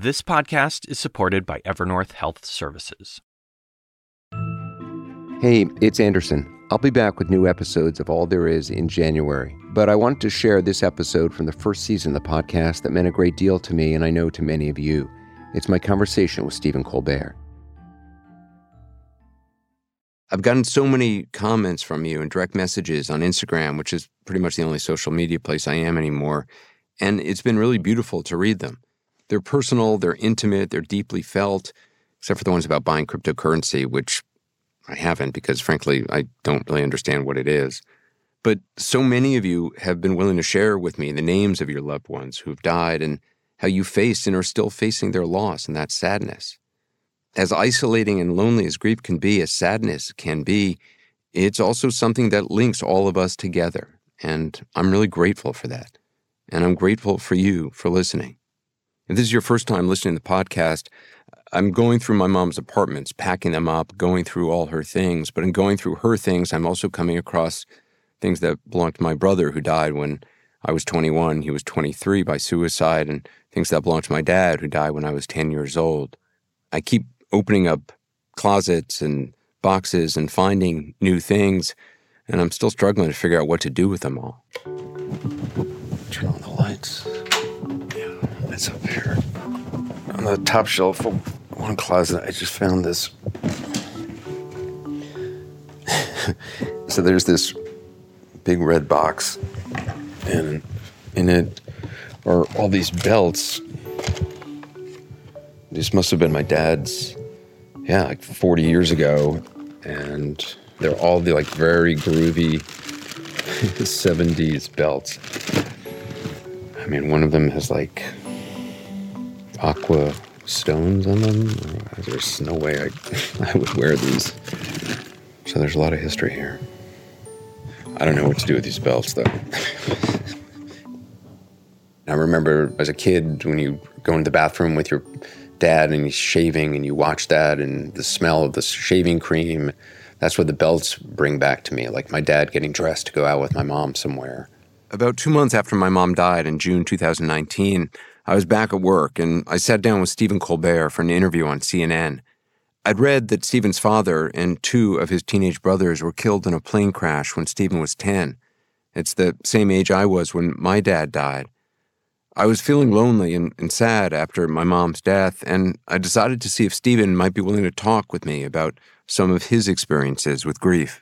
This podcast is supported by Evernorth Health Services. Hey, it's Anderson. I'll be back with new episodes of All There Is in January, but I wanted to share this episode from the first season of the podcast that meant a great deal to me and I know to many of you. It's my conversation with Stephen Colbert. I've gotten so many comments from you and direct messages on Instagram, which is pretty much the only social media place I am anymore. And it's been really beautiful to read them. They're personal, they're intimate, they're deeply felt, except for the ones about buying cryptocurrency, which I haven't because, frankly, I don't really understand what it is. But so many of you have been willing to share with me the names of your loved ones who've died and how you faced and are still facing their loss and that sadness as isolating and lonely as grief can be, as sadness can be, it's also something that links all of us together. And I'm really grateful for that. And I'm grateful for you for listening. If this is your first time listening to the podcast, I'm going through my mom's apartments, packing them up, going through all her things. But in going through her things, I'm also coming across things that belong to my brother who died when I was 21. He was 23 by suicide, and things that belong to my dad who died when I was 10 years old. I keep opening up closets and boxes and finding new things, and I'm still struggling to figure out what to do with them all. Turn on the lights. Up here. On the top shelf of one closet, I just found this. so there's this big red box, and in it are all these belts. This must have been my dad's yeah, like 40 years ago. And they're all the like very groovy 70s belts. I mean, one of them has like aqua stones on them. There's no way I, I would wear these. So there's a lot of history here. I don't know what to do with these belts though. I remember as a kid when you go into the bathroom with your dad and he's shaving and you watch that and the smell of the shaving cream that's what the belts bring back to me like my dad getting dressed to go out with my mom somewhere about two months after my mom died in june 2019 i was back at work and i sat down with stephen colbert for an interview on cnn i'd read that stephen's father and two of his teenage brothers were killed in a plane crash when stephen was 10 it's the same age i was when my dad died I was feeling lonely and, and, sad after my mom's death, and I decided to see if Stephen might be willing to talk with me about some of his experiences with grief.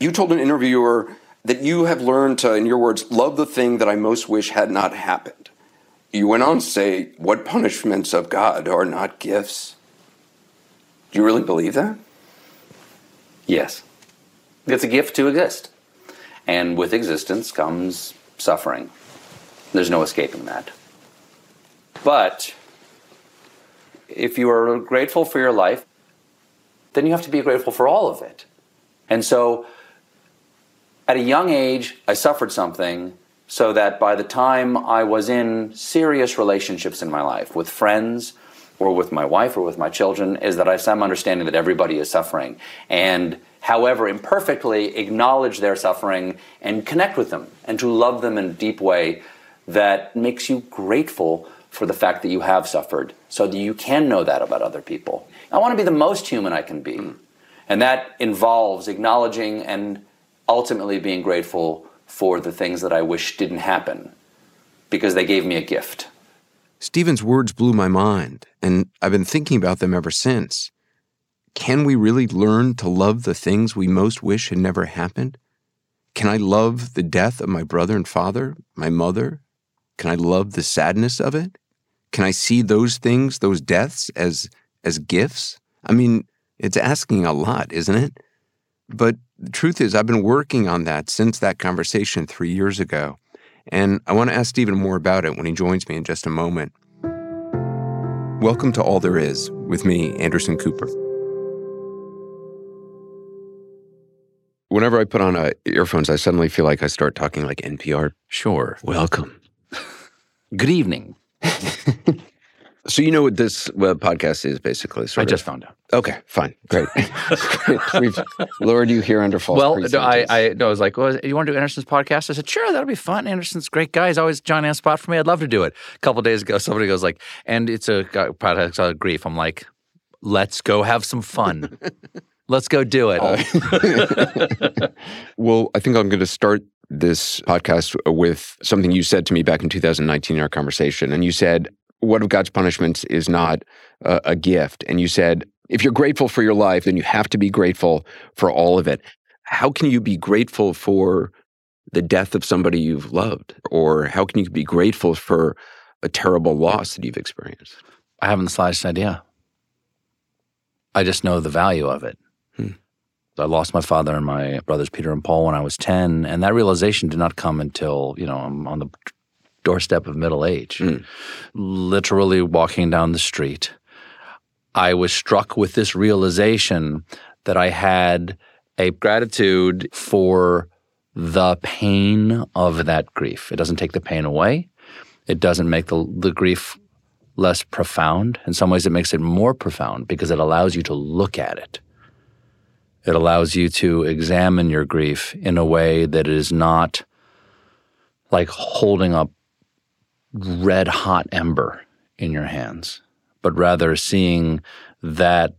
You told an interviewer that you have learned to, in your words, love the thing that I most wish had not happened. You went on to say, What punishments of God are not gifts? Do you really believe that? Yes. It's a gift to exist. And with existence comes suffering. There's no escaping that. But if you are grateful for your life, then you have to be grateful for all of it. And so at a young age, I suffered something so that by the time I was in serious relationships in my life with friends or with my wife or with my children, is that I have some understanding that everybody is suffering. And however imperfectly, acknowledge their suffering and connect with them and to love them in a deep way that makes you grateful for the fact that you have suffered so that you can know that about other people. I want to be the most human I can be. Mm. And that involves acknowledging and ultimately being grateful for the things that I wish didn't happen because they gave me a gift. Stephen's words blew my mind, and I've been thinking about them ever since. Can we really learn to love the things we most wish had never happened? Can I love the death of my brother and father, my mother, can I love the sadness of it? Can I see those things, those deaths, as as gifts? I mean, it's asking a lot, isn't it? But the truth is, I've been working on that since that conversation three years ago. And I want to ask Stephen more about it when he joins me in just a moment. Welcome to All There Is with me, Anderson Cooper. Whenever I put on uh, earphones, I suddenly feel like I start talking like NPR. Sure. Welcome. Good evening. So you know what this uh, podcast is basically? I Sort just found out. Okay, fine, great. We've lured you here under false Well, pretenses. I, I, no, I was like, well, you want to do Anderson's podcast? I said, sure, that'll be fun. Anderson's great guy. He's always John on spot for me. I'd love to do it. A couple days ago, somebody goes like, and it's a product of grief. I'm like, let's go have some fun. let's go do it. Well, I think I'm going to start this podcast with something you said to me back in 2019 in our conversation. And you said, What of God's punishments is not a, a gift? And you said, If you're grateful for your life, then you have to be grateful for all of it. How can you be grateful for the death of somebody you've loved? Or how can you be grateful for a terrible loss that you've experienced? I haven't the slightest idea. I just know the value of it. Hmm. I lost my father and my brothers Peter and Paul when I was 10, and that realization did not come until, you know, I'm on the doorstep of middle age. Hmm. Literally walking down the street, I was struck with this realization that I had a gratitude for the pain of that grief. It doesn't take the pain away. It doesn't make the, the grief less profound. In some ways, it makes it more profound because it allows you to look at it. It allows you to examine your grief in a way that is not like holding up red hot ember in your hands, but rather seeing that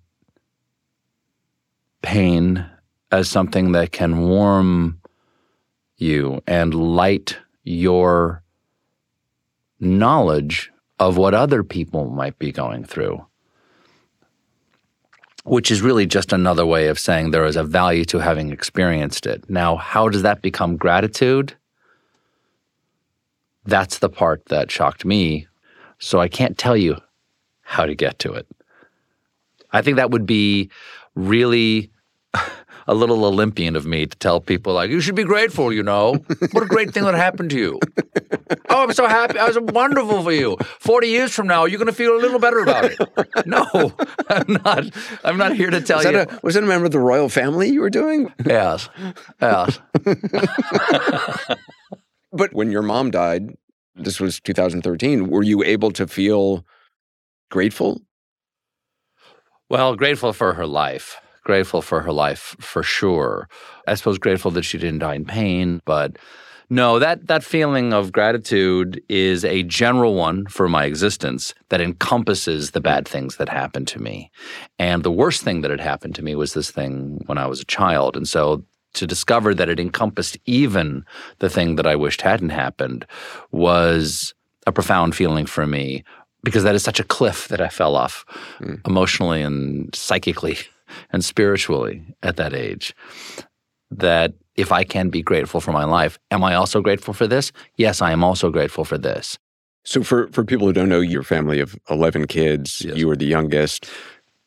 pain as something that can warm you and light your knowledge of what other people might be going through, which is really just another way of saying there is a value to having experienced it. Now, how does that become gratitude? That's the part that shocked me. So I can't tell you how to get to it. I think that would be really a little Olympian of me to tell people like you should be grateful. You know, what a great thing that happened to you. Oh, I'm so happy. I was wonderful for you. Forty years from now, you're going to feel a little better about it. No, I'm not. I'm not here to tell Was you. a, was that a member of the royal family you were doing? yes, yes. But when your mom died, this was 2013, were you able to feel grateful? Well, grateful for her life. Grateful for her life for sure. I suppose grateful that she didn't die in pain, but no, that that feeling of gratitude is a general one for my existence that encompasses the bad things that happened to me. And the worst thing that had happened to me was this thing when I was a child. And so to discover that it encompassed even the thing that I wished hadn't happened was a profound feeling for me because that is such a cliff that I fell off hmm. emotionally and psychically and spiritually at that age. That if I can be grateful for my life, am I also grateful for this? Yes, I am also grateful for this. So, for, for people who don't know, your family of 11 kids, Yes. you were the youngest.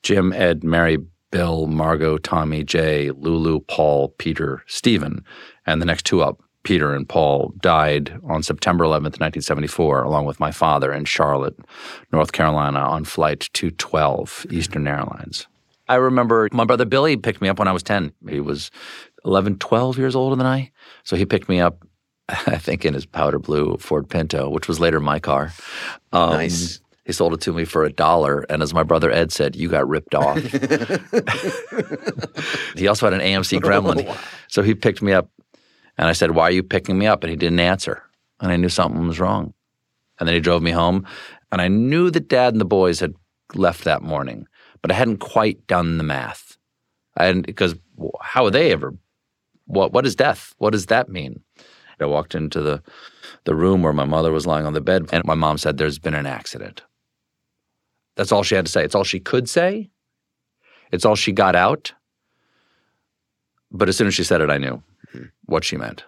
Jim, Ed, Mary, Bill, Margot, Tommy, Jay, Lulu, Paul, Peter, Stephen, and the next two up, Peter and Paul, died on September 11th, 1974, along with my father in Charlotte, North Carolina, on Flight 212, Eastern Airlines. I remember my brother Billy picked me up when I was 10. He was 11, 12 years older than I. So he picked me up, I think, in his powder blue Ford Pinto, which was later my car. Um, Nice. He sold it to me for a dollar. And as my brother Ed said, you got ripped off. he also had an AMC Gremlin. Oh, so he picked me up and I said, Why are you picking me up? And he didn't answer. And I knew something was wrong. And then he drove me home. And I knew that dad and the boys had left that morning, but I hadn't quite done the math. And because how would they ever? What, what is death? What does that mean? I walked into the, the room where my mother was lying on the bed, and my mom said, There's been an accident. That's all she had to say. It's all she could say. It's all she got out. But as soon as she said it, I knew what she meant.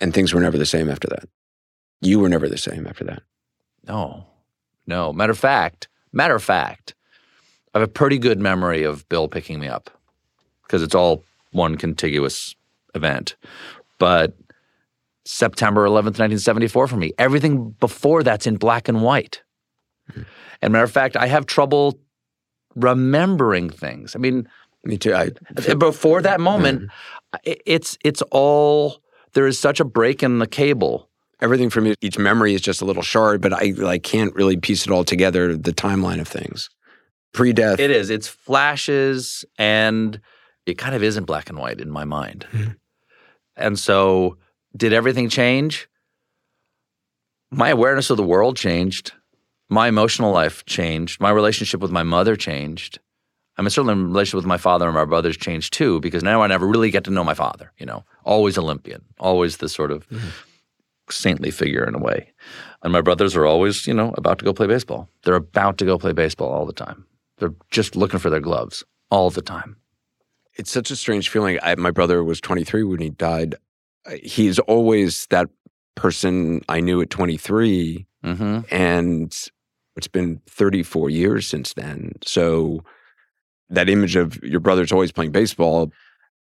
And things were never the same after that. You were never the same after that. No, no. Matter of fact, matter of fact, I have a pretty good memory of Bill picking me up because it's all one contiguous event. But September 11th, 1974 for me, everything before that's in black and white. And matter of fact, I have trouble remembering things. I mean, Me too. I, before that moment, i- it's it's all there is such a break in the cable everything from each memory is just a little shard, but I like can't really piece it all together. The timeline of things, pre-death. It is. It's flashes, and it kind of isn't black and white in my mind. Mhm. And so, did everything change? My awareness of the world changed. My emotional life changed. My relationship with my mother changed. I mean, certainly, my relationship with my father and my brothers changed too, because now I never really get to know my father. You know, always Olympian, always this sort of saintly figure in a way. And my brothers are always, you know, about to go play baseball. They're about to go play baseball all the time. They're just looking for their gloves all the time. it's such a strange feeling. I, my brother was 23 when he died. He's always that person I knew at 23, Mm-hmm. and it's been 34 years since then. So that image of your brother's always playing baseball,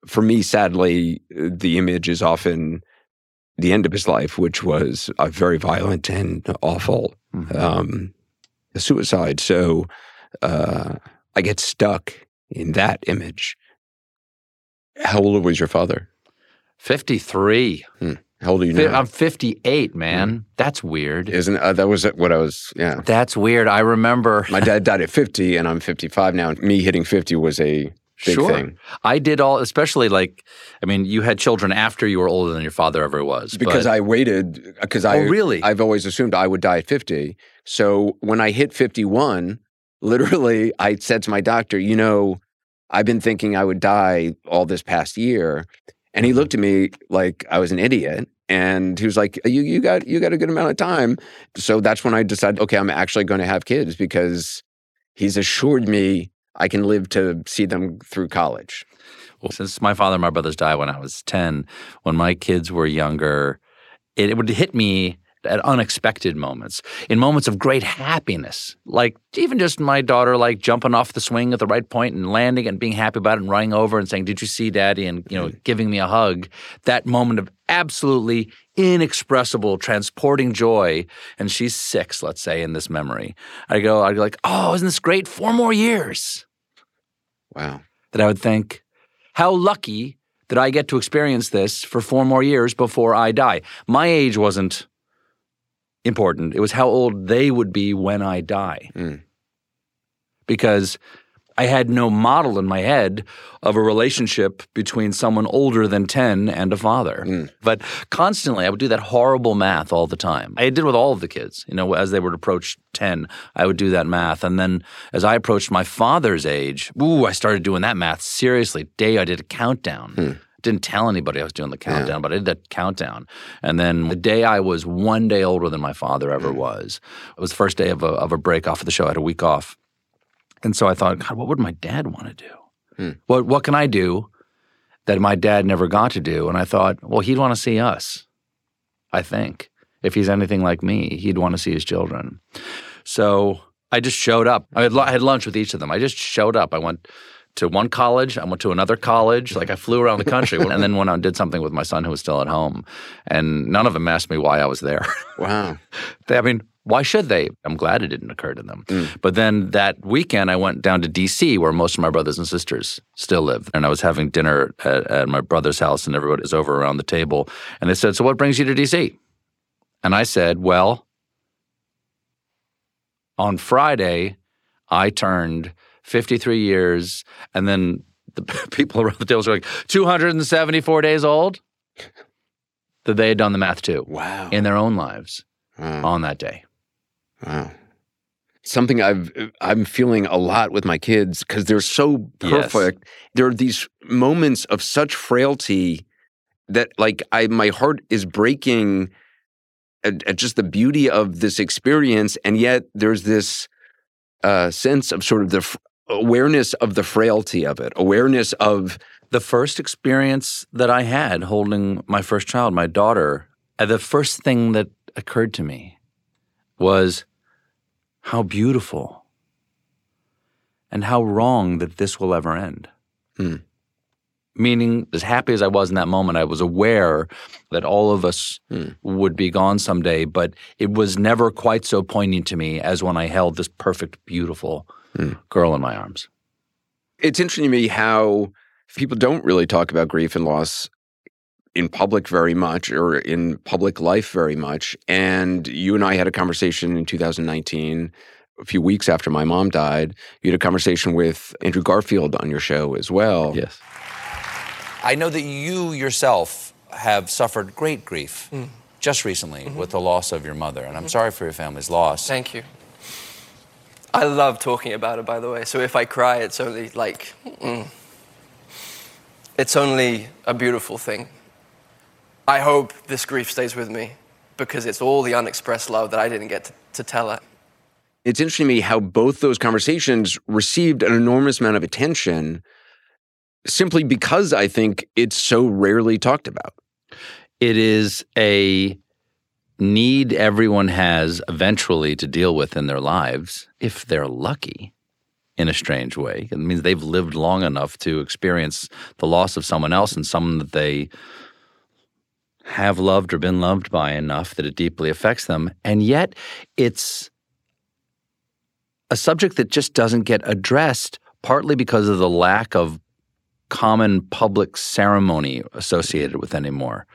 for me, sadly, the image is often the end of his life, which was a very violent and awful. Mhm. Um, suicide. So uh, I get stuck in that image. How old was your father? 53. How old are you now? I'm 58, man. That's weird. Isn't uh, that was what I was? Yeah, That's weird. I remember. my dad died at 50, and I'm 55 now. And me hitting 50 was a big Sure. thing I did all, especially like, I mean, you had children after you were older than your father ever was. because but- I waited because I Oh, really? I've always assumed I would die at 50. So when I hit 51, literally, I said to my doctor, you know, I've been thinking I would die all this past year. And he looked at me like I was an idiot. And he was like, you, you got you got a good amount of time. So that's when I decided, okay, I'm actually going to have kids because he's assured me I can live to see them through college. Well, since my father and my brothers died when I was 10, when my kids were younger, it, it would hit me at unexpected moments, in moments of great happiness. Like even just my daughter like jumping off the swing at the right point and landing and being happy about it and running over and saying, Did you see daddy? And you know, giving me a hug. That moment of absolutely inexpressible, transporting joy. And she's six, let's say, in this memory. I go, I'd go like, Oh, isn't this great? Four more years Wow. that I would think, how lucky that I get to experience this for four more years before I die. My age wasn't important. It was how old they would be when I die. Mm. Because I had no model in my head of a relationship between someone older than 10 and a father. Mm. But constantly, I would do that horrible math all the time. I did with all of the kids. You know, as they would approach 10, I would do that math. And then as I approached my father's age, ooh, I started doing that math seriously. Day I did a countdown. Didn't tell anybody I was doing the countdown, but I did that countdown. And then the day I was one day older than my father ever was, it was the first day of a, of a break off of the show. I had a week off. And so I thought, God, what would my dad want to do? Hmm. What what can I do that my dad never got to do? And I thought, well, he'd want to see us. I think if he's anything like me, he'd want to see his children. So I just showed up. I had, I had lunch with each of them. I just showed up. I went to one college. I went to another college. Like I flew around the country, and then went out and did something with my son who was still at home. And none of them asked me why I was there. Wow. They, I mean, why should they? I'm glad it didn't occur to them. Mm. But then that weekend, I went down to D.C., where most of my brothers and sisters still live. And I was having dinner at, at my brother's house, and everybody was over around the table. And they said, So what brings you to D.C.? And I said, Well, on Friday, I turned 53 years. And then the people around the tables were like, 274 days old? That they had done the math too Wow. in their own lives wow. on that day. Wow. Something I've I'm feeling a lot with my kids because they're so Yes. perfect. there are these moments of such frailty that like I my heart is breaking at, at just the beauty of this experience and yet there's this uh, sense of sort of the awareness of the frailty of it awareness of The first experience that I had holding my first child, my daughter, the first thing that occurred to me was how beautiful and how wrong that this will ever end. Hmm. Meaning, as happy as I was in that moment, I was aware that all of us Hmm. would be gone someday, but it was never quite so poignant to me as when I held this perfect, beautiful Hmm. girl in my arms. it's interesting to me how people don't really talk about grief and loss in public very much or in public life very much. And you and I had a conversation in 2019, a few weeks after my mom died. You had a conversation with Andrew Garfield on your show as well. Yes. I know that you yourself have suffered great grief mm. just recently mm-hmm. with the loss of your mother, and I'm mm-hmm. sorry for your family's loss. Thank you. I love talking about it, by the way. So if I cry, it's only like, mm, it's only a beautiful thing. I hope this grief stays with me because it's all the unexpressed love that I didn't get to, to tell her. It's interesting to me how both those conversations received an enormous amount of attention simply because I think it's so rarely talked about. It is a need everyone has eventually to deal with in their lives if they're lucky in a strange way. It means they've lived long enough to experience the loss of someone else and someone that they have loved or been loved by enough that it deeply affects them. And yet it's a subject that just doesn't get addressed, partly because of the lack of common public ceremony associated with anymore.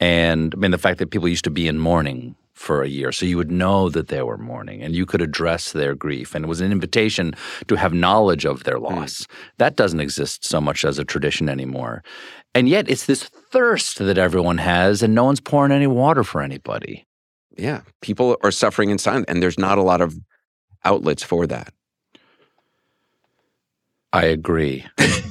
And I mean, the fact that people used to be in mourning for a year, so you would know that they were mourning and you could address their grief. And it was an invitation to have knowledge of their hmm. loss. That doesn't exist so much as a tradition anymore. And yet, it's this thirst that everyone has, and no one's pouring any water for anybody. Yeah, people are suffering in silence, and there's not a lot of outlets for that. I agree.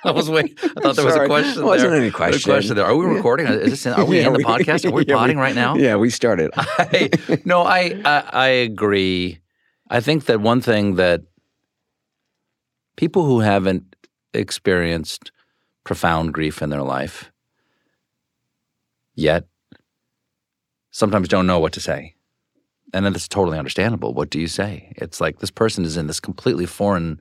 I was waiting. I thought there was a question. Wasn't there. any There was a question. question there. Are we recording? Is this? Are we Yeah, in the podcast? Are we yeah, potting right now? Yeah, we started. I, no, I, I I agree. I think that one thing that people who haven't experienced profound grief in their life yet sometimes don't know what to say. And then it's totally understandable. What do you say? It's like this person is in this completely foreign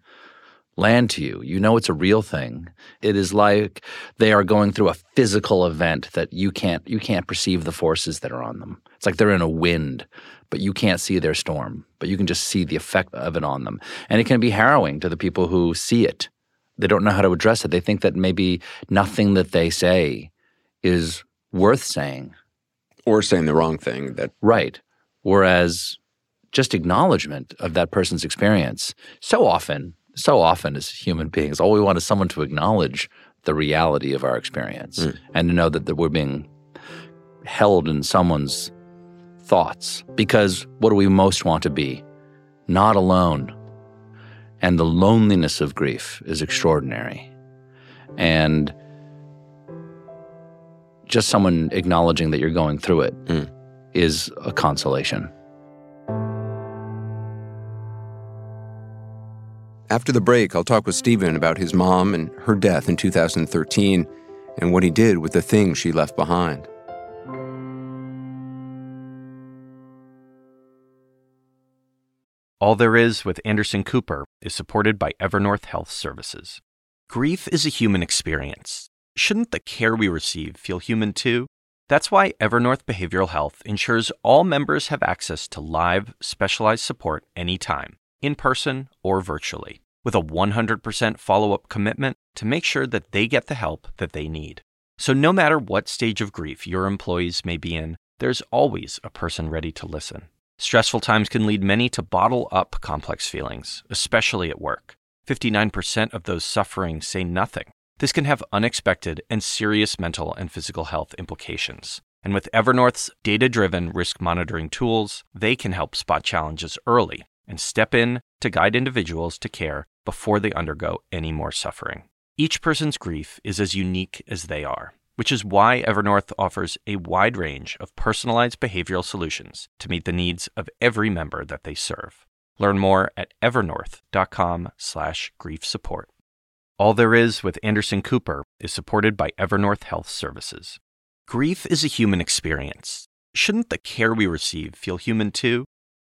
land to you. You know it's a real thing. It is like they are going through a physical event that you can't you can't perceive the forces that are on them. It's like they're in a wind, but you can't see their storm, but you can just see the effect of it on them. And it can be harrowing to the people who see it. They don't know how to address it. They think that maybe nothing that they say is worth saying. or saying the wrong thing that Right. Whereas just acknowledgement of that person's experience, so often, so often as human beings, all we want is someone to acknowledge the reality of our experience mm. and to know that, that we're being held in someone's thoughts. Because what do we most want to be? Not alone. And the loneliness of grief is extraordinary. And just someone acknowledging that you're going through it mm. is a consolation. After the break, I'll talk with Stephen about his mom and her death in 2013 and what he did with the things she left behind. All There Is with Anderson Cooper is supported by Evernorth Health Services. Grief is a human experience. Shouldn't the care we receive feel human too? That's why Evernorth Behavioral Health ensures all members have access to live, specialized support anytime, in person or virtually, with a 100% follow up commitment to make sure that they get the help that they need. So, no matter what stage of grief your employees may be in, there's always a person ready to listen. Stressful times can lead many to bottle up complex feelings, especially at work. 59% of those suffering say nothing. This can have unexpected and serious mental and physical health implications. And with Evernorth's data driven risk monitoring tools, they can help spot challenges early and step in to guide individuals to care before they undergo any more suffering. Each person's grief is as unique as they are, which is why Evernorth offers a wide range of personalized behavioral solutions to meet the needs of every member that they serve. Learn more at evernorth.com/slash grief support. All There Is with Anderson Cooper is supported by Evernorth Health Services. Grief is a human experience. Shouldn't the care we receive feel human too?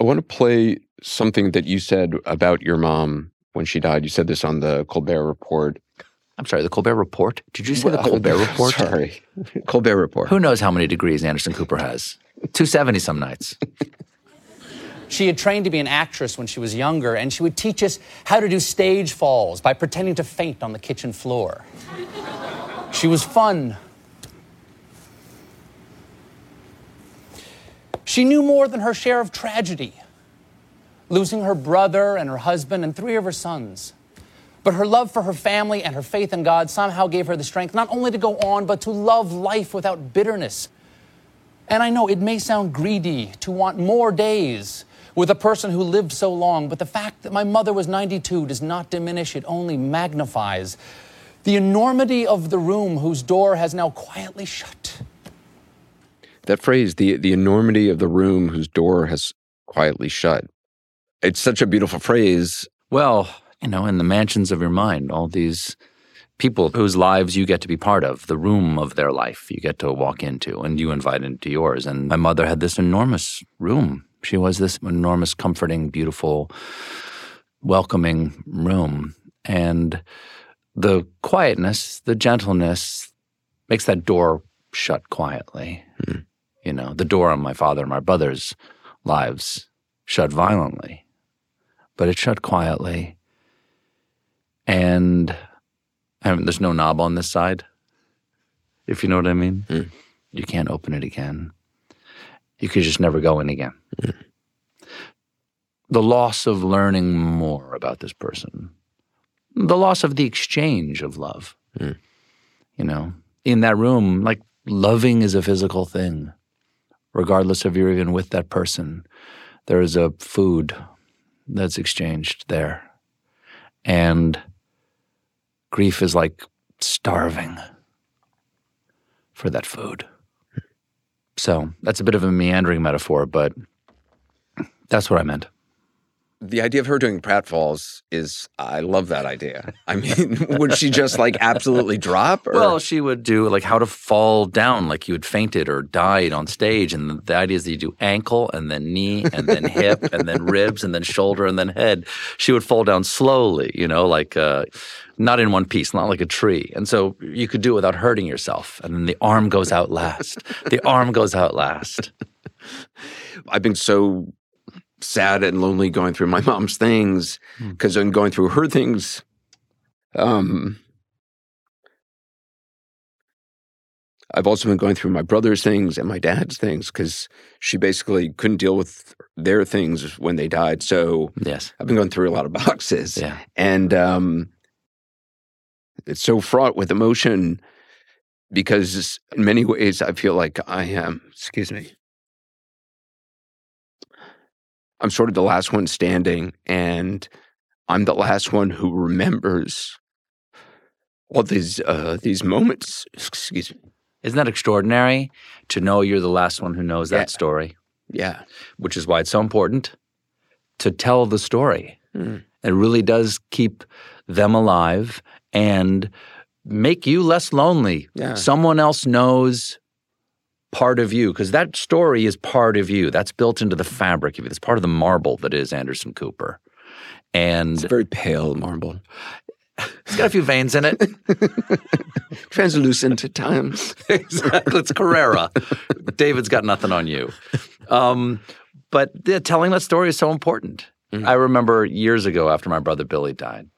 I want to play something that you said about your mom when she died. You said this on the Colbert Report. I'm sorry, the Colbert Report? Did you say the Colbert Report? Sorry, Colbert Report. Who knows how many degrees Anderson Cooper has? 270 some nights. She had trained to be an actress when she was younger, and she would teach us how to do stage falls by pretending to faint on the kitchen floor. She was fun. She knew more than her share of tragedy, losing her brother and her husband and three of her sons. But her love for her family and her faith in God somehow gave her the strength not only to go on, but to love life without bitterness. And I know it may sound greedy to want more days with a person who lived so long, but the fact that my mother was 92 does not diminish, it only magnifies the enormity of the room whose door has now quietly shut. That phrase, the the enormity of the room whose door has quietly shut. It's such a beautiful phrase. Well, you know, in the mansions of your mind, all these people whose lives you get to be part of, the room of their life you get to walk into, and you invite into yours. And my mother had this enormous room. She was this enormous, comforting, beautiful, welcoming room. And the quietness, the gentleness makes that door shut quietly. Hmm. You know, the door on my father and my brother's lives shut violently, but it shut quietly. And I mean, there's no knob on this side, if you know what I mean. Hmm. You can't open it again. You could just never go in again. The loss of learning more about this person, the loss of the exchange of love. You know, in that room, like loving is a physical thing, regardless if you're even with that person. There is a food that's exchanged there. And grief is like starving for that food. So that's a bit of a meandering metaphor, but that's what I meant. The idea of her doing pratfalls is, I love that idea. I mean, would she just like absolutely drop? Or? Well, she would do like how to fall down, like you had fainted or died on stage. And the, the idea is that you do ankle and then knee and then hip and then ribs and then shoulder and then head. She would fall down slowly, you know, like uh, not in one piece, not like a tree. And so you could do it without hurting yourself. And then the arm goes out last. the arm goes out last. I've been so sad and lonely going through my mom's things because I'm going through her things. Um, I've also been going through my brother's things and my dad's things because she basically couldn't deal with their things when they died. So Yes. I've been going through a lot of boxes. Yeah. And um, it's so fraught with emotion because in many ways I feel like I am, excuse me, I'm sort of the last one standing and I'm the last one who remembers all these uh, these moments. Excuse me. Isn't that extraordinary to know you're the last one who knows Yeah. that story? Yeah. which is why it's so important to tell the story. Mm. It really does keep them alive and make you less lonely. Yeah. Someone else knows part of you because that story is part of you. That's built into the fabric of you. That's part of the marble that is Anderson Cooper. And It's very pale marble. it's got a few veins in it. Translucent at times. exactly. It's Carrara. David's got nothing on you. Um, but yeah, telling that story is so important. I remember years ago after my brother Billy died,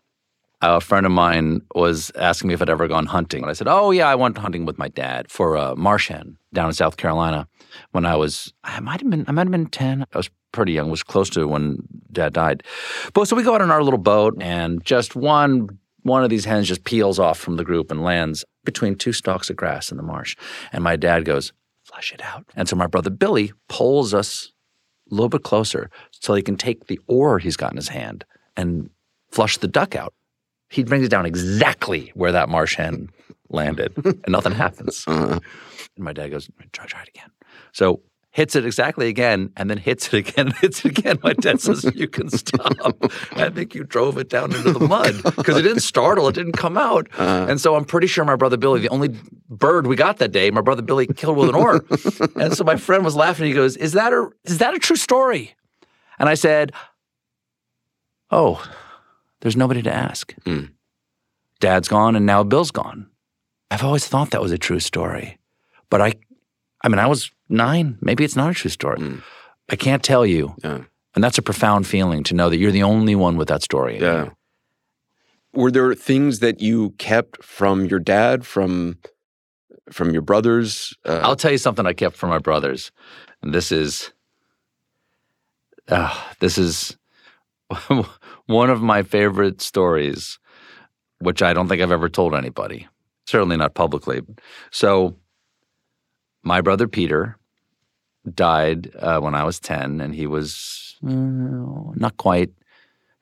a friend of mine was asking me if I'd ever gone hunting. And I said, Oh, yeah, I went hunting with my dad for uh, a marsh hen down in South Carolina when I was, I might have been, I might have been 10. I was pretty young, was close to when dad died. But so we go out on our little boat and just one one of these hens just peels off from the group and lands between two stalks of grass in the marsh. And my dad goes, flush it out. And so my brother Billy pulls us a little bit closer so he can take the oar he's got in his hand and flush the duck out. He brings it down exactly where that marsh hen landed, and nothing happens. Uh-huh. And my dad goes, try, try it again. So hits it exactly again, and then hits it again, and hits it again. My dad says, you can stop. I think you drove it down into the mud because it didn't startle, it didn't come out. Uh-huh. And so I'm pretty sure my brother Billy, the only bird we got that day, my brother Billy killed with an oar. and so my friend was laughing. He goes, is that a, is that a true story? And I said, oh, there's nobody to ask. Dad's gone and now Bill's gone. I've always thought that was a true story. But I I mean I was 9, maybe it's not a true story. I can't tell you. Yeah. And that's a profound feeling to know that you're the only one with that story. Yeah. Were there things that you kept from your dad, from from your brothers? Uh, I'll tell you something I kept from my brothers. And this is uh, this is one of my favorite stories, which I don't think I've ever told anybody. Certainly not publicly. So, my brother Peter died uh, when I was ten, and he was uh, not quite.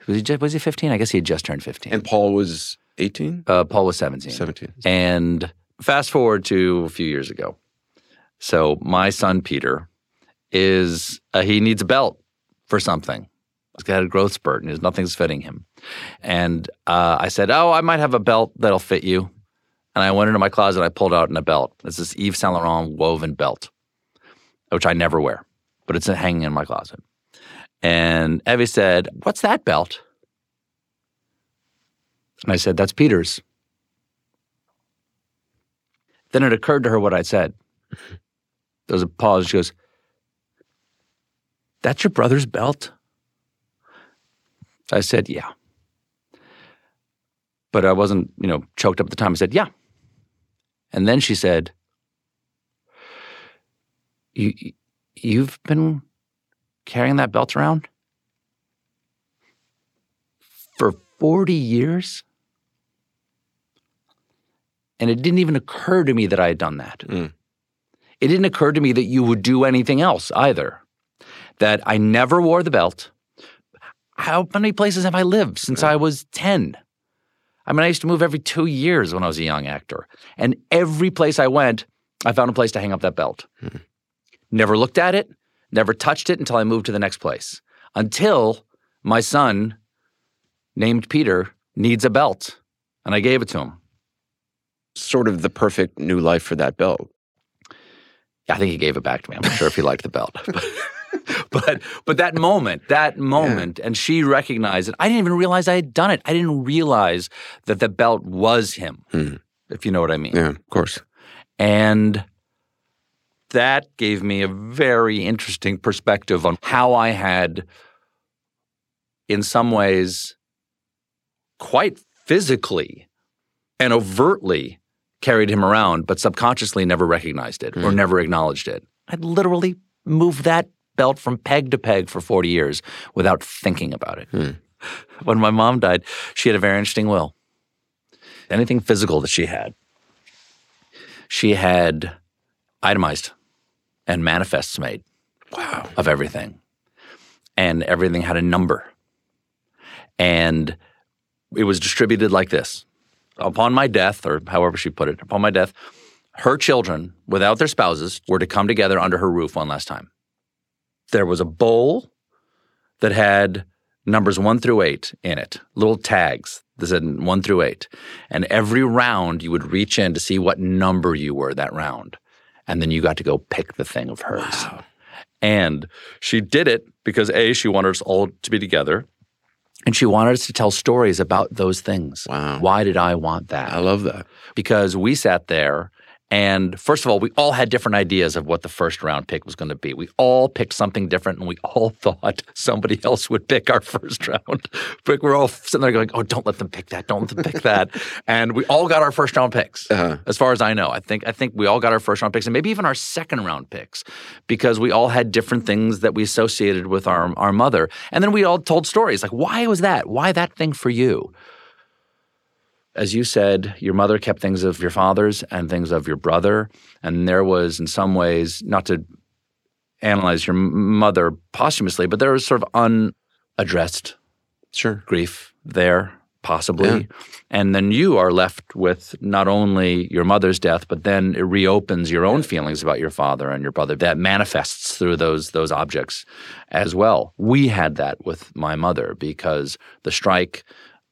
Was he, ju- was he 15? I guess he had just turned 15. and Paul was 18? Uh, Paul was 17. 17. And fast forward to a few years ago. So my son Peter is uh, he needs a belt for something. He's got a growth spurt and nothing's fitting him. And uh, I said, "Oh, I might have a belt that'll fit you." And I went into my closet. and I pulled out a belt. It's this Yves Saint Laurent woven belt, which I never wear, but it's hanging in my closet. And Evie said, "What's that belt?" And I said, "That's Peter's." Then it occurred to her what I'd said. There was a pause. She goes, That's your brother's belt? I said, Yeah. But I wasn't, you know, choked up at the time. I said, Yeah. And then she said, You you've been carrying that belt around for 40 years? And it didn't even occur to me that I had done that. Hmm. It didn't occur to me that you would do anything else either. That I never wore the belt. How many places have I lived since I mm. was 10? I mean, I used to move every two years when I was a young actor. And every place I went, I found a place to hang up that belt. Hmm. Never looked at it, never touched it until I moved to the next place. Until my son, named Peter, needs a belt. And I gave it to him. Sort of the perfect new life for that belt. I think he gave it back to me. I'm not sure if he liked the belt. but but that moment, that moment, and she recognized it. I didn't even realize I had done it. I didn't realize that the belt was him, hmm. if you know what I mean. Yeah, of course. And that gave me a very interesting perspective on how I had, in some ways, quite physically and overtly carried him around, but subconsciously never recognized it or hmm. never acknowledged it. I'd literally moved that belt from peg to peg for 40 years without thinking about it. Hmm. When my mom died, she had a very interesting will. Anything physical that she had, she had itemized and manifests made wow. of everything. And everything had a number. And it was distributed like this upon my death, or however she put it, upon my death, her children, without their spouses, were to come together under her roof one last time. There was a bowl that had numbers one through eight in it, little tags that said one through eight. And every round you would reach in to see what number you were that round. And then you got to go pick the thing of hers. And she did it because A, she wanted us all to be together. And she wanted us to tell stories about those things. Wow. Why did I want that? I love that. because we sat there and first of all, we all had different ideas of what the first round pick was going to be. We all picked something different and we all thought somebody else would pick our first round. But we're all sitting there going, oh, don't let them pick that. Don't let them pick that. and we all got our first round picks. Uh-huh. As far as I know, I think I think we all got our first round picks and maybe even our second round picks because we all had different things that we associated with our our mother. And then we all told stories like, why was that? Why that thing for you? As you said, your mother kept things of your father's and things of your brother. And there was, in some ways, not to analyze your mother posthumously, but there was sort of unaddressed sure. grief there, possibly. Yeah. And then you are left with not only your mother's death, but then it reopens your own feelings about your father and your brother that manifests through those those objects as well. We had that with my mother because the strike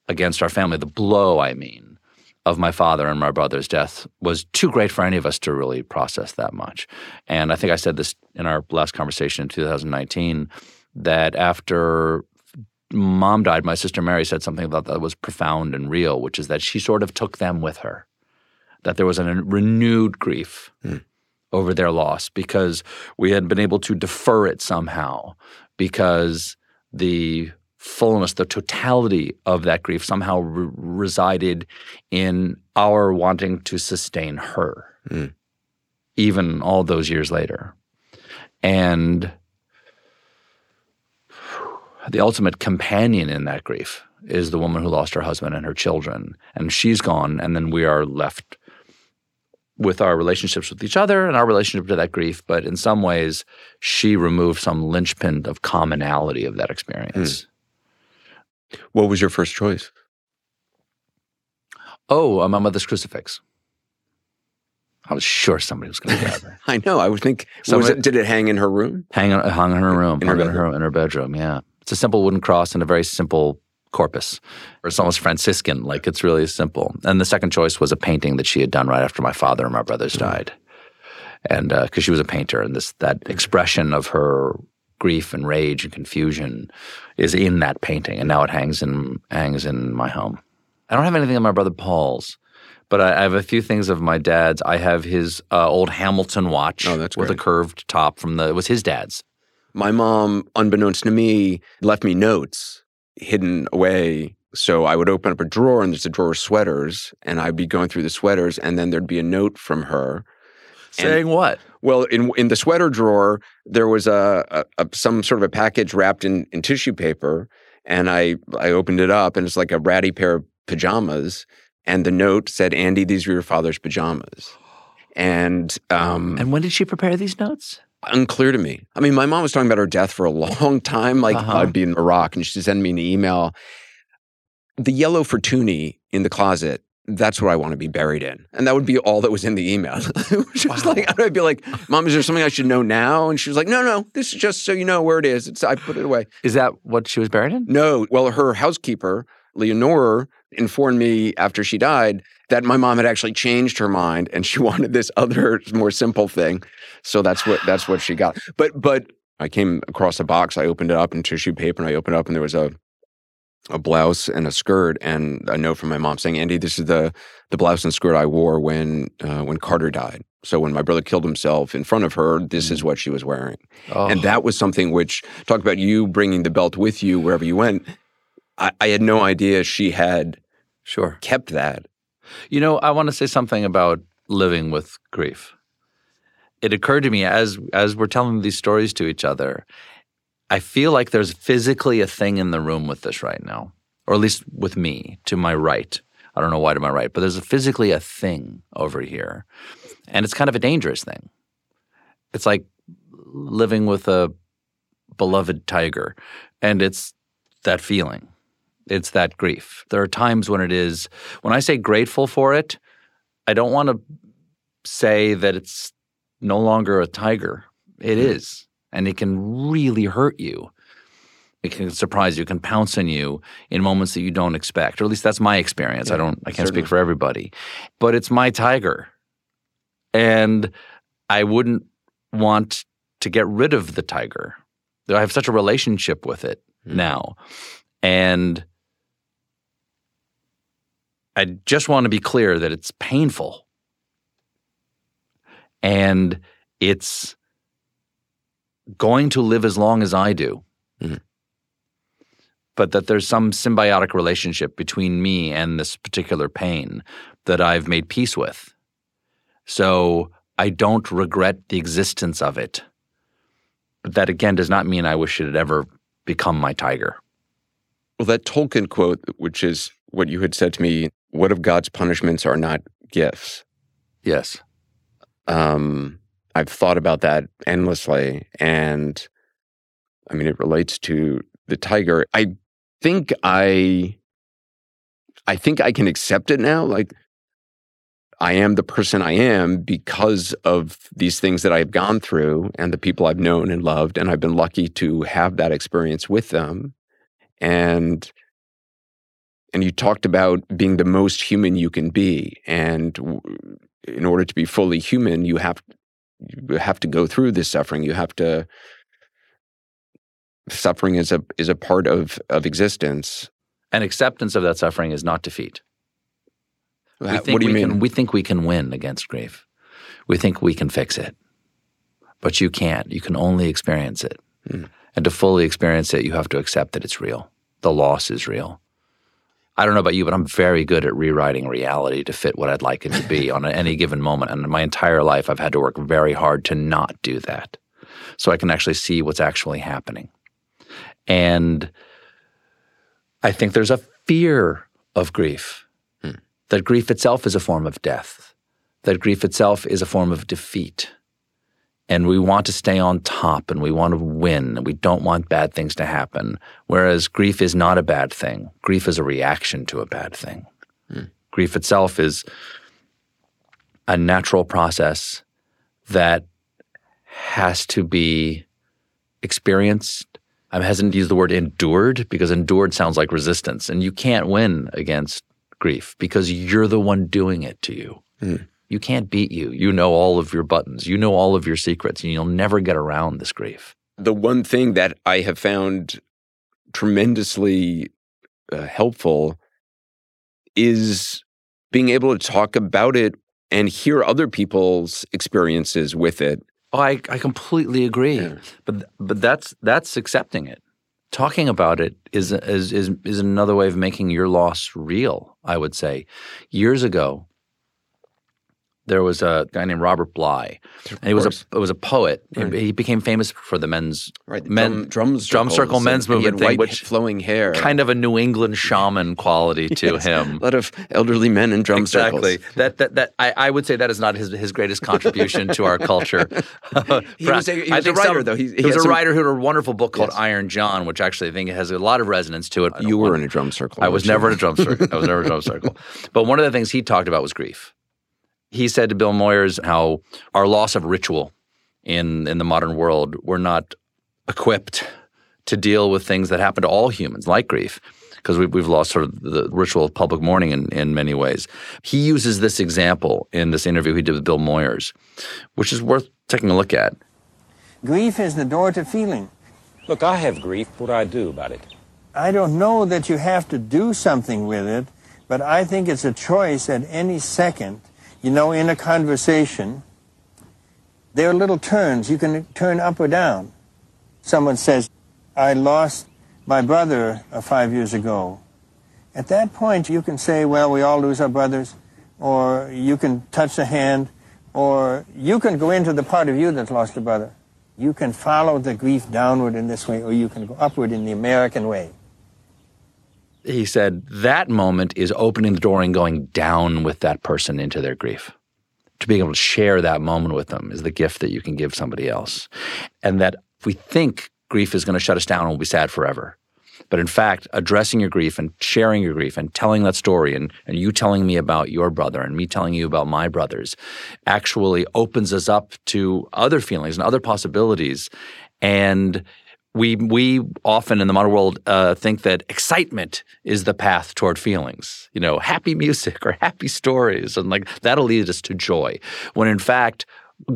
against our family, the blow, I mean, of my father and my brother's death was too great for any of us to really process that much. And I think I said this in our last conversation in 2019 that after mom died, my sister Mary said something about that was profound and real, which is that she sort of took them with her, that there was a renewed grief hmm. over their loss because we had been able to defer it somehow because the fullness, the totality of that grief somehow re- resided in our wanting to sustain her, mm. even all those years later. And the ultimate companion in that grief is the woman who lost her husband and her children. And she's gone, and then we are left with our relationships with each other and our relationship to that grief. But in some ways, she removed some linchpin of commonality of that experience. Mm. What was your first choice? Oh, uh, my mother's crucifix. I was sure somebody was going to grab it. I know. I would think. Was Somebody- it, did it hang in her room? Hang on, hung in her room. In her in bedroom? her in her bedroom. Yeah, it's a simple wooden cross and a very simple corpus. It's almost Franciscan. Like it's really simple. And the second choice was a painting that she had done right after my father and my brothers mm. died, and uh, because she was a painter, and this that mm. expression of her grief and rage and confusion is in that painting, and now it hangs in hangs in my home. I don't have anything of my brother Paul's. But I, I have a few things of my dad's. I have his uh, old Hamilton watch Oh, with a curved top from the. It was his dad's. My mom, unbeknownst to me, left me notes hidden away. So I would open up a drawer and there's a drawer of sweaters, and I'd be going through the sweaters, and then there'd be a note from her. Saying what? Well, in in the sweater drawer, there was a, a, a some sort of a package wrapped in, in tissue paper, and I I opened it up, and it's like a ratty pair of pajamas, and the note said, "Andy, these were your father's pajamas," and um, And when did she prepare these notes? unclear to me. I mean, my mom was talking about her death for a long time. Like Uh-huh. I'd be in Iraq, and she'd send me an email. The yellow Fortuny in the closet. That's what I want to be buried in, and that would be all that was in the email. it was like I'd be like, "Mom, is there something I should know now?" And she was like, "No, no, this is just so you know where it is. It's I put it away." Is that what she was buried in? No, well, her housekeeper, Leonora, informed me after she died that my mom had actually changed her mind and she wanted this other more simple thing. So that's what that's what she got. But but I came across a box, I opened it up in tissue paper and I opened it up and there was a a blouse and a skirt and a note from my mom saying, "Andy, this is the the blouse and skirt I wore when uh, when Carter died. So when my brother killed himself in front of her, this is what she was wearing." Oh. And that was something which talk about you bringing the belt with you wherever you went. I, I had no idea she had sure kept that. You know, I want to say something about living with grief. It occurred to me as as we're telling these stories to each other. I feel like there's physically a thing in the room with this right now, or at least with me to my right. I don't know why to my right, but there's a physically a thing over here, and it's kind of a dangerous thing. It's like living with a beloved tiger, and it's that feeling. It's that grief. There are times when it is, when I say grateful for it, I don't want to say that it's no longer a tiger. It hmm. is. And it can really hurt you. It can surprise you, it can pounce on you in moments that you don't expect. Or at least that's my experience. I don't I can't certainly. speak for everybody. But it's my tiger. And I wouldn't want to get rid of the tiger. I have such a relationship with it hmm. now. And I just want to be clear that it's painful. And it's going to live as long as I do. Mhm. But that there's some symbiotic relationship between me and this particular pain that I've made peace with. So I don't regret the existence of it. But that again does not mean I wish it had ever become my tiger. Well, that Tolkien quote, which is what you had said to me. What if God's punishments are not gifts? Yes. Um, I've thought about that endlessly, and I mean, it relates to the tiger. I think I, I think I can accept it now. Like, I am the person I am because of these things that I've gone through and the people I've known and loved, and I've been lucky to have that experience with them. And and you talked about being the most human you can be, and in order to be fully human, you have you have to go through this suffering. You have to suffering is a is a part of of existence. And acceptance of that suffering is not defeat. We what think do you we mean? Can, we think we can win against grief. We think we can fix it. But you can't. You can only experience it. Hmm. And to fully experience it, you have to accept that it's real. The loss is real. I don't know about you, but I'm very good at rewriting reality to fit what I'd like it to be on any given moment. And my entire life, I've had to work very hard to not do that so I can actually see what's actually happening. And I think there's a fear of grief hmm. that grief itself is a form of death, that grief itself is a form of defeat. And we want to stay on top and we want to win and we don't want bad things to happen. Whereas grief is not a bad thing. Grief is a reaction to a bad thing. Hmm. Grief itself is a natural process that has to be experienced. I'm hesitant to use the word endured because endured sounds like resistance, and you can't win against grief because you're the one doing it to you. Hmm. You can't beat you. You know all of your buttons, you know all of your secrets, and you'll never get around this grief. the one thing that I have found tremendously uh, helpful is being able to talk about it and hear other people's experiences with it. Oh, I, I completely agree. Yeah. But but that's that's accepting it. Talking about it is is is is another way of making your loss real. I would say. Years ago, there was a guy named Robert Bly, and he was course. a was a poet. Right. He became famous for the men's Right, the men drum, drums drum circle men's and had movement thing, white which flowing hair, kind of a New England shaman quality to Yes, him. A lot of elderly men in drum exactly. circles. That that that I, I would say that is not his his greatest contribution to our culture. He was a- he was a writer, some- though. He- he he was a some- writer who wrote a wonderful book called Yes. Iron John, which actually I think has a lot of resonance to it. You were want- in a drum circle. I was never in a drum circle. I was never in a drum circle. But one of the things he talked about was grief. He said to Bill Moyers how our loss of ritual in in the modern world, we're not equipped to deal with things that happen to all humans, like grief, because we've, we've lost sort of the ritual of public mourning in, in many ways. He uses this example in this interview he did with Bill Moyers, which is worth taking a look at. Grief is the door to feeling. Look, I have grief. What do I do about it? I don't know that you have to do something with it, but I think it's a choice at any second. You know, in a conversation, there are little turns. You can turn up or down. Someone says, I lost my brother uh, five years ago. At that point, you can say, well, we all lose our brothers, or you can touch the hand, or you can go into the part of you that's lost a brother. You can follow the grief downward in this way, or you can go upward in the American way. He said that moment is opening the door and going down with that person into their grief. To being able to share that moment with them is the gift that you can give somebody else. And that if we think grief is going to shut us down and we'll be sad forever. But in fact, addressing your grief and sharing your grief and telling that story and, and you telling me about your brother and me telling you about my brothers actually opens us up to other feelings and other possibilities. And we we often in the modern world uh, think that excitement is the path toward feelings. You know, happy music or happy stories, and like that'll lead us to joy. When in fact,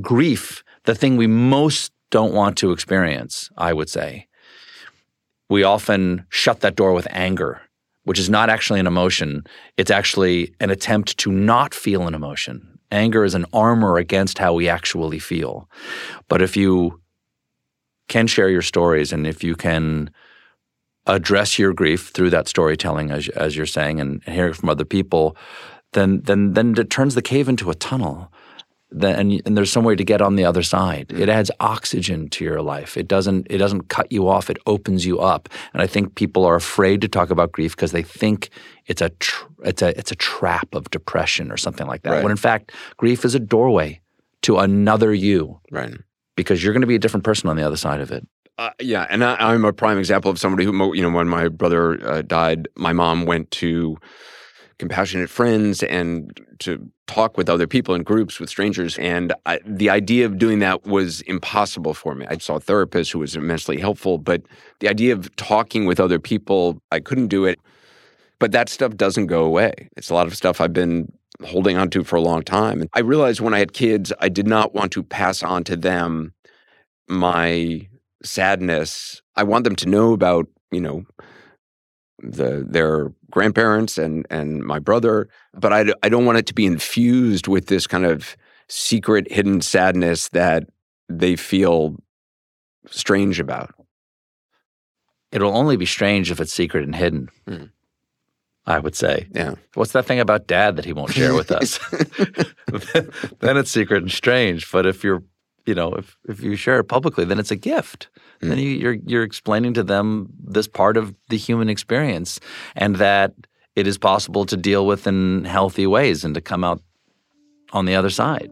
grief, the thing we most don't want to experience, I would say, we often shut that door with anger, which is not actually an emotion. It's actually an attempt to not feel an emotion. Anger is an armor against how we actually feel. But if you can share your stories and if you can address your grief through that storytelling as, as you're saying and hear it from other people then then then it turns the cave into a tunnel then and, and there's some way to get on the other side. It adds oxygen to your life. It doesn't it doesn't cut you off. It opens you up. And I think people are afraid to talk about grief because they think it's a tr- it's a it's a trap of depression or something like that. Right. When in fact, grief is a doorway to another you. Right. Because you're going to be a different person on the other side of it. Uh, yeah, and I, I'm a prime example of somebody who, you know, when my brother uh, died, my mom went to compassionate friends and to talk with other people in groups with strangers. And I, the idea of doing that was impossible for me. I saw a therapist who was immensely helpful, but the idea of talking with other people, I couldn't do it. But that stuff doesn't go away. It's a lot of stuff I've been holding on to for a long time. And I realized when I had kids, I did not want to pass on to them my sadness. I want them to know about, you know, the their grandparents and and my brother, but I, I don't want it to be infused with this kind of secret hidden sadness that they feel strange about. It'll only be strange if it's secret and hidden. Hmm. I would say. Yeah. What's that thing about dad that he won't share with us? then it's secret and strange. But if you're, you know, if, if you share it publicly, then it's a gift. Hmm. Then you, you're you're explaining to them this part of the human experience and that it is possible to deal with in healthy ways and to come out on the other side.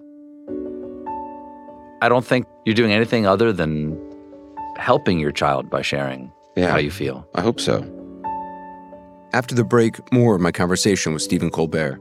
I don't think you're doing anything other than helping your child by sharing Yeah. how you feel. I hope so. After the break, more of my conversation with Stephen Colbert.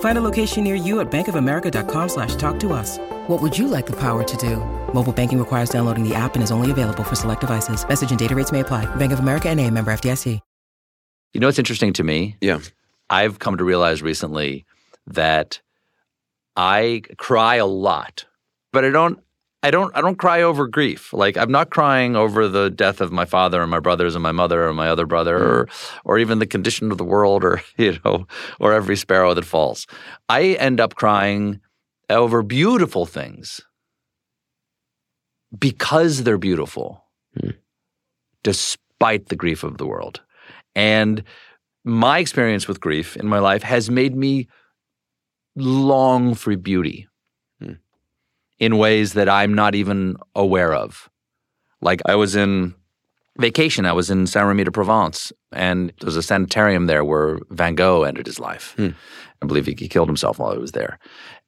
Find a location near you at bankofamerica.com slash talk to us. What would you like the power to do? Mobile banking requires downloading the app and is only available for select devices. Message and data rates may apply. Bank of America and a member FDIC. You know what's interesting to me? Yeah. I've come to realize recently that I cry a lot, but I don't I don't I don't cry over grief. Like I'm not crying over the death of my father and my brothers and my mother and my other brother mm. or or even the condition of the world or you know or every sparrow that falls. I end up crying over beautiful things because they're beautiful. Mm. Despite the grief of the world. And my experience with grief in my life has made me long for beauty in ways that I'm not even aware of. Like I was in vacation, I was in Saint Remy de Provence, and there's a sanitarium there where Van Gogh ended his life. Hmm. I believe he, he killed himself while he was there.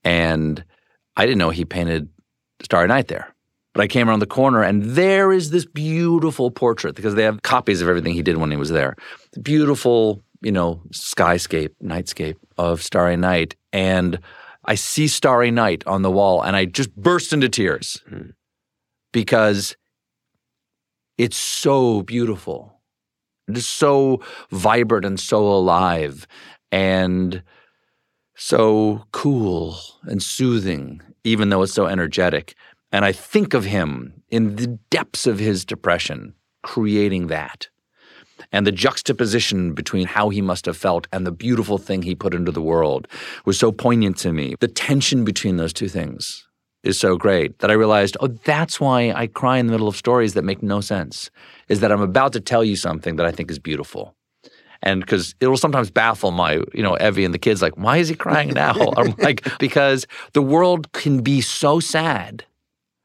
And I didn't know he painted Starry Night there. But I came around the corner and there is this beautiful portrait because they have copies of everything he did when he was there. Beautiful, you know, skyscape, nightscape of Starry Night. And I see Starry Night on the wall and I just burst into tears hmm. because it's so beautiful. It is so vibrant and so alive and so cool and soothing, even though it's so energetic. And I think of him in the depths of his depression, creating that. And the juxtaposition between how he must have felt and the beautiful thing he put into the world was so poignant to me. The tension between those two things is so great that I realized, oh, that's why I cry in the middle of stories that make no sense, is that I'm about to tell you something that I think is beautiful. And because it will sometimes baffle my, you know, Evie and the kids, like, why is he crying now? I'm like, because the world can be so sad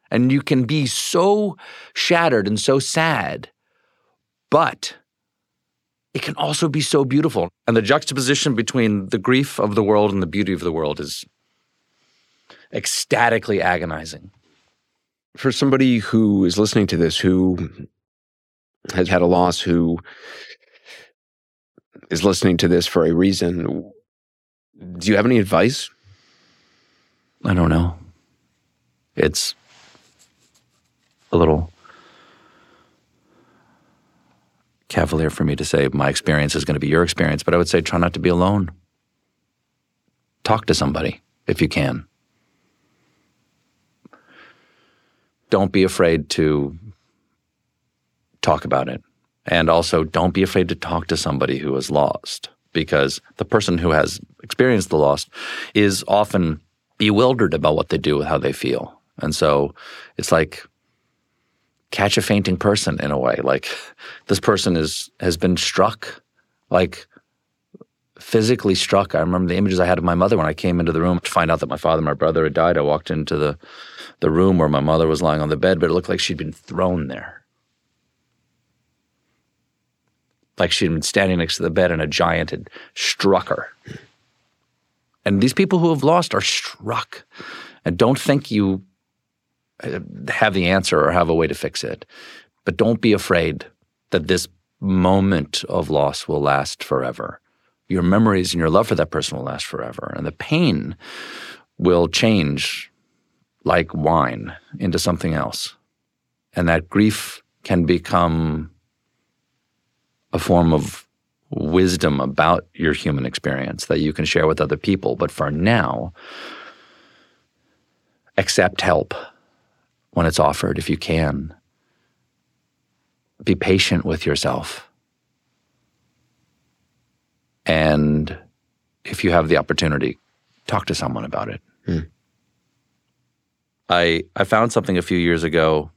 and you can be so shattered and so sad, but it can also be so beautiful. And the juxtaposition between the grief of the world and the beauty of the world is ecstatically agonizing. For somebody who is listening to this who has had a loss, who is listening to this for a reason. Do you have any advice? I don't know. It's a little cavalier for me to say my experience is going to be your experience, but I would say try not to be alone. Talk to somebody if you can. Don't be afraid to talk about it. And also, don't be afraid to talk to somebody who is lost because the person who has experienced the loss is often bewildered about what they do with how they feel. And so it's like catch a fainting person in a way. Like this person is has been struck, like physically struck. I remember the images I had of my mother when I came into the room to find out that my father and my brother had died. I walked into the the room where my mother was lying on the bed, but it looked like she'd been thrown there. Like she'd been standing next to the bed and a giant had struck her. And these people who have lost are struck and don't think you Uh, have the answer or have a way to fix it. But don't be afraid that this moment of loss will last forever. Your memories and your love for that person will last forever. And the pain will change like wine into something else. And that grief can become a form of wisdom about your human experience that you can share with other people. But for now, accept help when it's offered if you can. Be patient with yourself. And if you have the opportunity, talk to someone about it. Hmm. I I found something a few years ago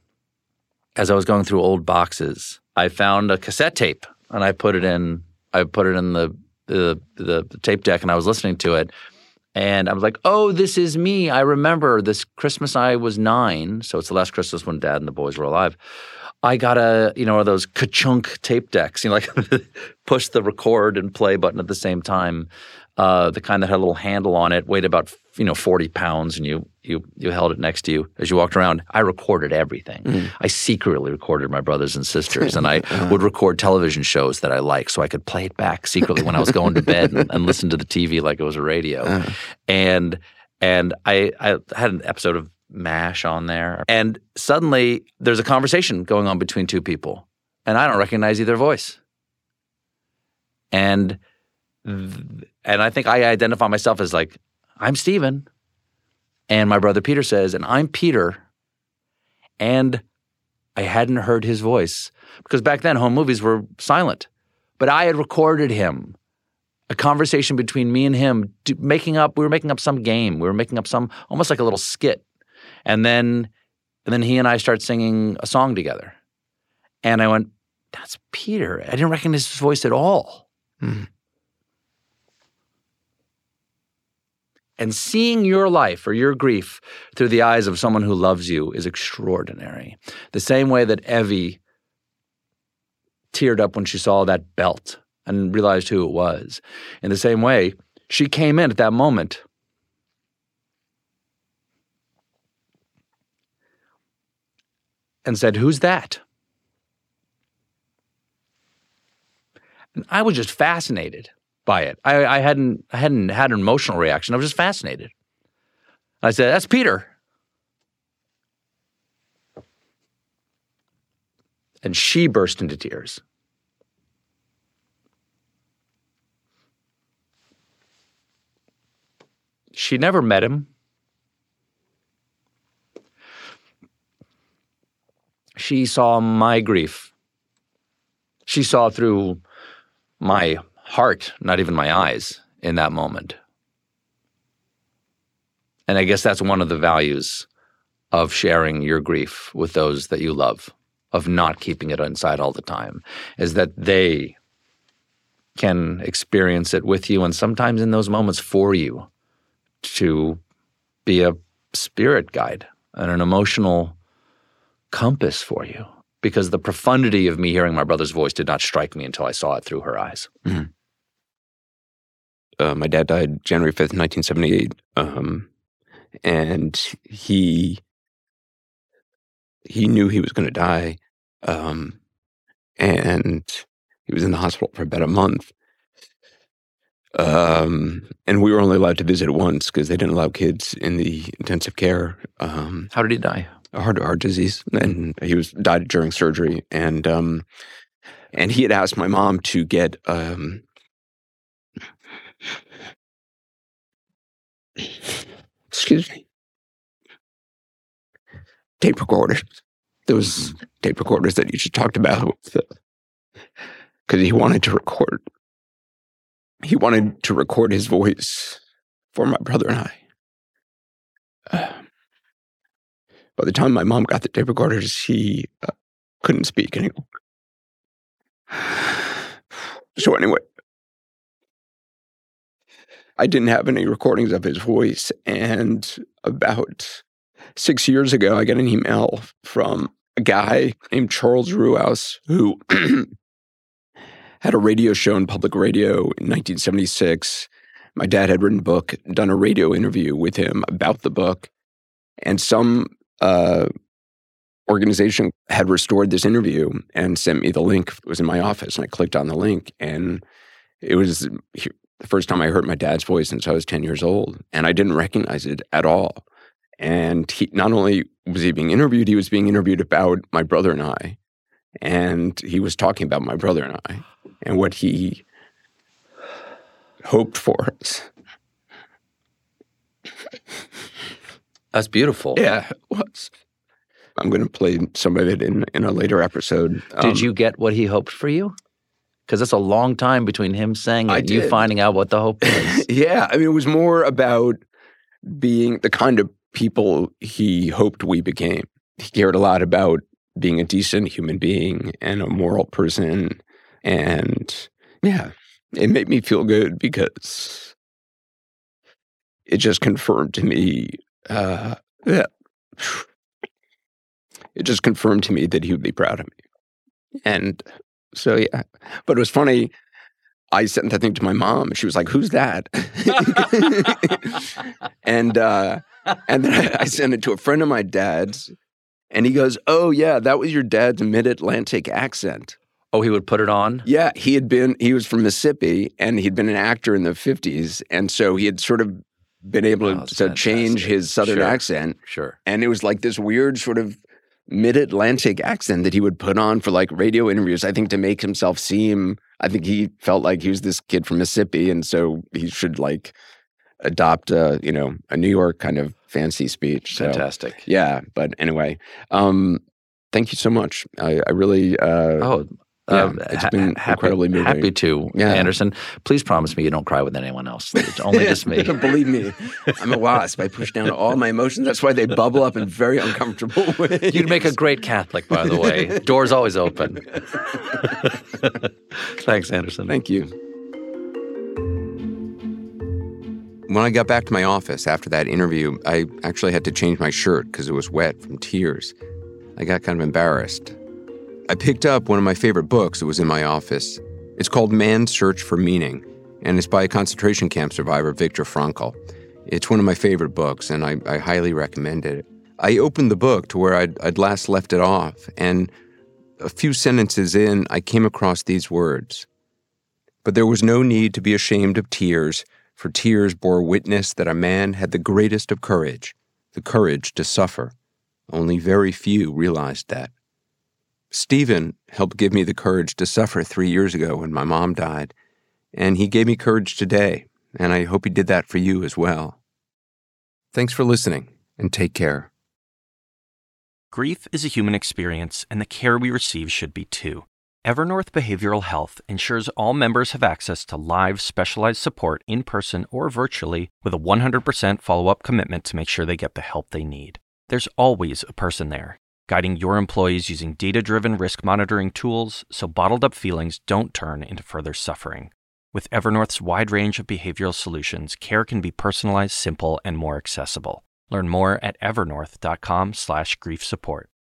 as I was going through old boxes. I found a cassette tape and I put it in I put it in the the, the, the tape deck and I was listening to it and I was like, "Oh, this is me. I remember this Christmas I was 9, so it's the last Christmas when dad and the boys were alive. I got a, you know, one of those ka-chunk tape decks, you know, like push the record and play button at the same time. Uh, the kind that had a little handle on it, weighed about you know 40 pounds, and you you you held it next to you as you walked around. I recorded everything. Mm. I secretly recorded my brothers and sisters, and I Uh-huh. would record television shows that I liked, so I could play it back secretly when I was going to bed and, and listen to the TV like it was a radio. Uh-huh. And and I I had an episode of MASH on there, and suddenly there's a conversation going on between two people, and I don't recognize either voice. And and I think I identify myself as like I'm Stephen, and my brother Peter says, and I'm Peter, and I hadn't heard his voice because back then home movies were silent, but I had recorded him. A conversation between me and him, making up. We were making up some game. We were making up some almost like a little skit, and then, and then he and I start singing a song together, and I went, "That's Peter." I didn't recognize his voice at all. Hmm. And seeing your life or your grief through the eyes of someone who loves you is extraordinary. The same way that Evie teared up when she saw that belt and realized who it was. In the same way, she came in at that moment. And said, Who's that? And I was just fascinated by it. I, I hadn't I hadn't had an emotional reaction. I was just fascinated. I said, "That's Peter." And she burst into tears. She never met him. She saw my grief. She saw through my heart, not even my eyes, in that moment. And I guess that's one of the values of sharing your grief with those that you love, of not keeping it inside all the time, is that they can experience it with you and sometimes in those moments for you to be a spirit guide and an emotional compass for you because the profundity of me hearing my brother's voice did not strike me until I saw it through her eyes. Mm-hmm. Uh, my dad died January 5th, 1978. Um, and he he knew he was going to die. Um, and he was in the hospital for about a month. Um, and we were only allowed to visit once because they didn't allow kids in the intensive care. Um, How did he die? A heart heart disease, and he was died during surgery. And um, and he had asked my mom to get um, excuse me, tape recorders. Those tape recorders that you just talked about, because he wanted to record. He wanted to record his voice for my brother and I. Uh, by the time my mom got the tape recorders, he uh, couldn't speak anymore. So anyway, I didn't have any recordings of his voice. And about six years ago, I got an email from a guy named Charles Ruas who had a radio show in public radio in 1976. My dad had written a book, done a radio interview with him about the book, and some uh, organization had restored this interview and sent me the link. It was in my office, and I clicked on the link, and it was the first time I heard my dad's voice since I was 10 years old, and I didn't recognize it at all. And he not only was he being interviewed, he was being interviewed about my brother and I. And he was talking about my brother and I and what he hoped for us. That's beautiful. Yeah, it was. I'm going to play some of it in, in a later episode. Did um, you get what he hoped for you? Because it's a long time between him saying it I and you finding out what the hope is. yeah, I mean, it was more about being the kind of people he hoped we became. He cared a lot about being a decent human being and a moral person. And yeah, it made me feel good because it just confirmed to me uh, that it just confirmed to me that he would be proud of me. And so, yeah. But it was funny. I sent that thing to my mom. and She was like, "Who's that?" and uh, and then I, I sent it to a friend of my dad's, and he goes, "Oh yeah, that was your dad's mid-Atlantic accent." Oh, he would put it on. Yeah, he had been. He was from Mississippi, and he'd been an actor in the '50s, and so he had sort of been able Oh, to change his southern Sure. accent. Sure. And it was like this weird sort of mid-Atlantic accent that he would put on for like radio interviews. I think to make himself seem. I think he felt like he was this kid from Mississippi, and so he should like adopt a you know a New York kind of fancy speech. So, Fantastic. Yeah, but anyway, um, thank you so much. I, I really. Uh, Oh, yeah, uh, it's ha- been happy, incredibly moving. Happy to, Yeah. Anderson. Please promise me you don't cry with anyone else. It's only just me. Believe me, I'm a wasp. I push down all my emotions. That's why they bubble up in very uncomfortable ways. You'd make a great Catholic, by the way. Doors always open. Thanks, Anderson. Thank you. When I got back to my office after that interview, I actually had to change my shirt because it was wet from tears. I got kind of embarrassed. I picked up one of my favorite books that was in my office. It's called Man's Search for Meaning, and it's by a concentration camp survivor, Viktor Frankl. It's one of my favorite books, and I, I highly recommend it. I opened the book to where I'd, I'd last left it off, and a few sentences in, I came across these words But there was no need to be ashamed of tears, for tears bore witness that a man had the greatest of courage, the courage to suffer. Only very few realized that. Stephen helped give me the courage to suffer three years ago when my mom died, and he gave me courage today, and I hope he did that for you as well. Thanks for listening, and take care. Grief is a human experience, and the care we receive should be too. Evernorth Behavioral Health ensures all members have access to live, specialized support in person or virtually with a 100% follow up commitment to make sure they get the help they need. There's always a person there, guiding your employees using data driven risk monitoring tools so bottled up feelings don't turn into further suffering. With Evernorth's wide range of behavioral solutions, care can be personalized, simple, and more accessible. Learn more at evernorth.com/grief support.